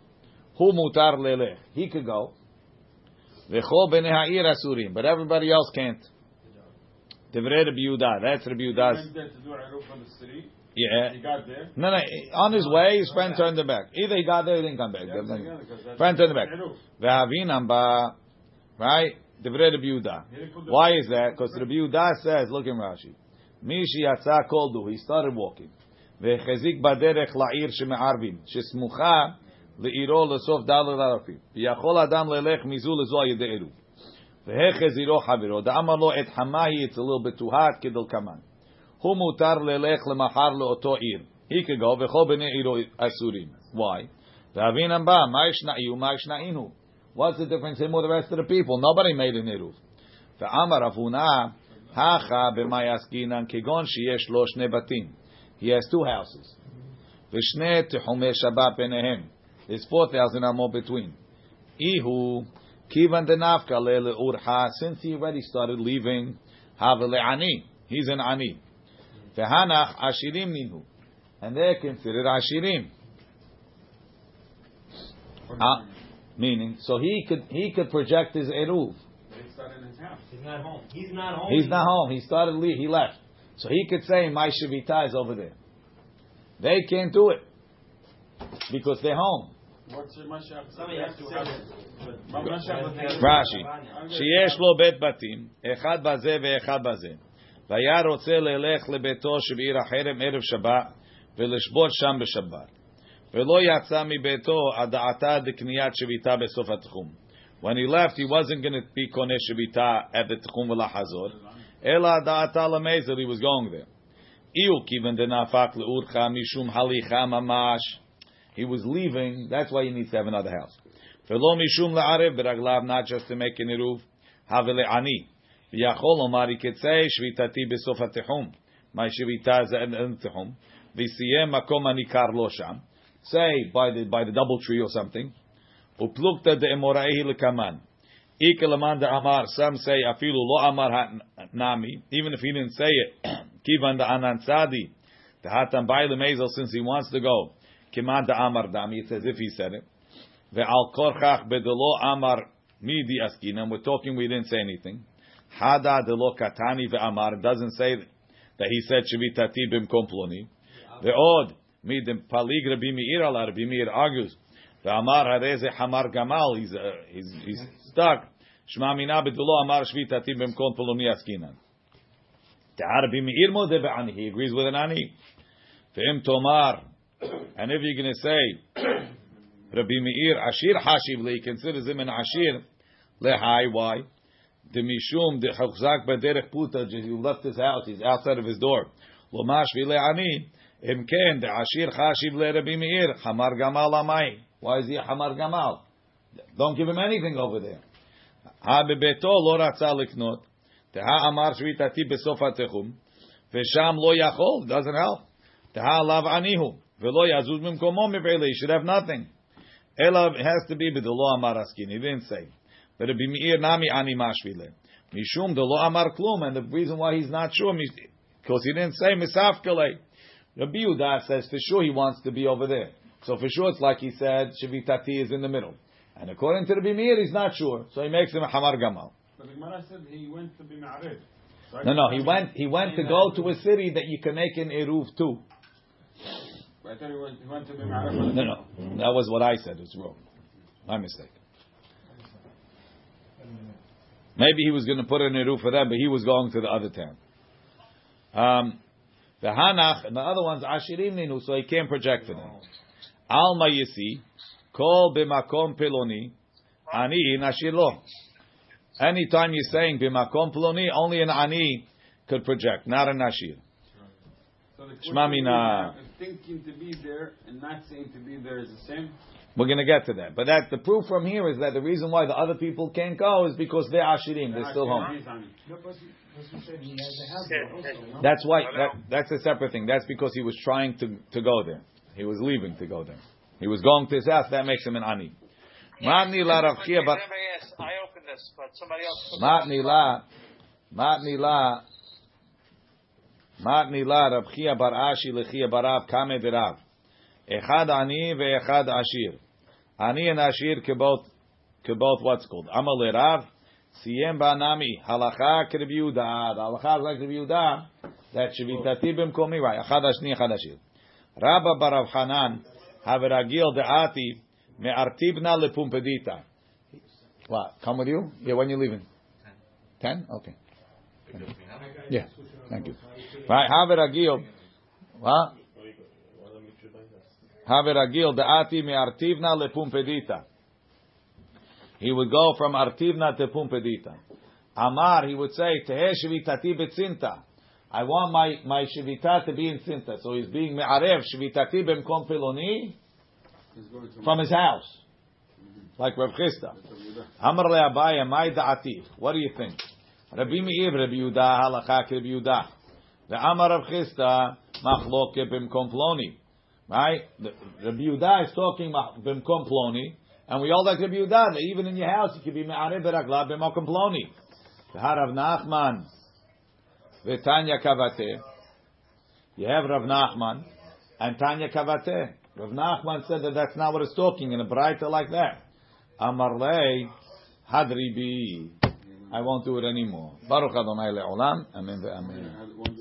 Hu mutar lelech. He could go. V'chol b'nei asurim, but everybody else can't. Divrei Rabbi Yehuda. That's Rabbi He Yehuda's. went there to do Eruv from the city. Yeah. He got there. No, no. On his way, his friend turned him back. Either he got there, or he didn't come back. Yeah, Friend turned him back. Right? Divrei Rabbi Yehuda. He didn't put the- Why is that? Because Rabbi Yehuda says, look in Rashi. Mishi yatsa koldu. He started walking. Ve'chezik baderech la'ir sheme'arvim. Shesmucha le'iro lesof dalar larafim. V'yachol adam lelech mizu lezo yedei eruv. Ve'hecheziro haviro. Da'amar lo et hamahi. It's a little bit too hot. Kedel kaman. Hu mutar lelech lemachar leoto ir. He could go v'chol b'nei iro asurim. Why? V'avinam ba, ma'ishna'iu ma'ishnainu. What's the difference him with the rest of the people? Nobody made an iruv. V'amar avuna hacha b'mayaskinan kigon sheyesh lo shnei batim. He has two houses. V'shnei tehumei shabbat b'nehem. There's 4,000 amot between. Ihu kivan denafka le'le'urha. Since he already started leaving, havele'ani. He's an ani. Vehanach ashirim ninhu. And they're considered ashirim. Uh, meaning, so he could he could project his eruv. He's not home. He's not home. He's not home. He started leave. He left, so he could say my shavita is over there. They can't do it because they're home. Rashi, sheyesh lo bet batim, echad bazeh ve'echad bazeh. Mashiach- רש"י, שיש לו בית בתים, אחד בזה ואחד בזה, והיה רוצה ללך לביתו שבעיר החרם ערב שבת, ולשבות שם בשבת. ולא יצא מביתו עד דעתה דקניית שביתה בסוף התחום. When he left, he wasn't going to be קונה שביתה at the תחום ולחזור, אלא דעתה למזר, he was going there. אילו כיוון דנהפך לאורך משום הליכה ממש, he was leaving, that's why he needs to have another house. ולא משום לערב ברגליו, not just to make an עירוב, הווה לעני. ויכול לומר, he could say, שביתתי בסוף התחום. מה שביתה זה אין אין תחום. וסיים מקום הניכר לו שם. Say, by the, by the double tree or something. ופלוגתא דאמוראי לקמן. איכא למאן דאמר, some say, אפילו לא אמר נמי, even if he didn't say it, כיוון דאנן צדי, דהתם באי למזל, since he wants to go, כמאן דאמר דמי, it's as if he said it. ועל כורכך בדלא אמר מי די עסקינן, we're talking, we didn't say anything. Hada delo katani ve'amar. It doesn't say that he said shivitati bimkom ploni. The odd midim palig Rabbi Meir al Rabbi Meir argues ve'amar hareze hamar gamal. He's uh, he's he's stuck. Shema mina bedelo amar shvitati bimkom ploni askinan. The Rabbi Meir mode ve'ani. He agrees with an ani. Ve'im tomar. And if you're going to say Rabbi Meir Ashir Hashib, he considers him an Ashir. Lehai, why? The Mishum the Chachzak Baderech Puta. He left his house. He's outside of his door. Lomash Vileani. Im Ken the Ashir Hashiv Le Rabbi Meir Hamar Gamal Amai. Why is he Hamar Gamal? Don't give him anything over there. Ha bebeto lo ratza liknot. Teha amar shvitati besof hatechum. Vesham lo yachol. Doesn't help. Teha lav anihu. Velo yazuz mimkomo mivele. He should have nothing. Ela has to be b'delo amar askin. He didn't say. But Rabbi Meir nami ani mashvile. Mishum delo amar klum. And the reason why he's not sure, because he didn't say misafkele. Rabbi Yehuda says for sure he wants to be over there. So for sure it's like he said, Shivitati is in the middle. And according to Rabbi Meir, he's not sure. So he makes him a Hamar Gamal. But the Gemara said he went to be Ma'arid. So No, no, he went, he went to go to a city that you can make an Eruv to. I thought he went, he went to be. No, no, that was what I said. It's wrong. My mistake. Maybe he was going to put an Eruv for them, but he was going to the other town. Um, the Hanach, and the other one's Ashirim Ninu, so he can't project for them. Alma Yisi, Kol Bimakom Peloni, Ani Nashir Lo. Anytime you're saying Bimakom Peloni, only an Ani could project, not a Nashir. So the Shema thinking to be there and not saying to be there is the same? We're going to get to that. But that the proof from here is that the reason why the other people can't go is because they're ashirim. They're still home. He's on it. That's why. That, that's a separate thing. That's because he was trying to, to go there. He was leaving to go there. He was going to his house. That makes him an ani. Matni la Rav Chia bar- I opened this, but somebody else. Matni la, matni la, matni la Rav Chia bar Ashi lechia barav kame derav. Echad ani ve'echad ashir. Ani and ashir keboth, keboth what's called? Amal lerav, siyem ba'nami, halacha Yehuda. The halacha like Rev Yehuda, that shevitati b'mkomi, right, echad ashni, echad ashir. Rabba barav Hanan, haveragil de'ati, me'artibna lepumpedita. What? Come with you? Yeah, when you leaving? Ten. Okay. Yeah. Thank you. Right. Have it agil. What? Have it agil. Deati me artivna le Pumbedita. He would go from artivna to pumpedita. Amar, he would say, Tehe shivitati betzinta. I want my, my shivita to be in Sinta. So he's being me'arev shivitati b'mkom piloni from his house. Like Rav Chisda. Amar le Abaye, my da'ati. What do you think? Rabbi Meir, Rabbi Yehuda, halacha Rabbi Yehuda. The Amar Rav Chisda, machloke b'mkom ploni. Right? The- Rabbi Yehuda is talking b'mkom ploni, and we all like Rabbi Yehuda, that even in your house you could be me'arev b'ragla b'mkom ploni. Rav Nachman, v'tanya kavate. You have Rav Nachman and Tanya Kavate. Rav Nachman said that that's not what it's talking in a brighter like that. Amarlei hadribi. I won't do it anymore. Baruch Adonai le'olam. Amen ve'amen.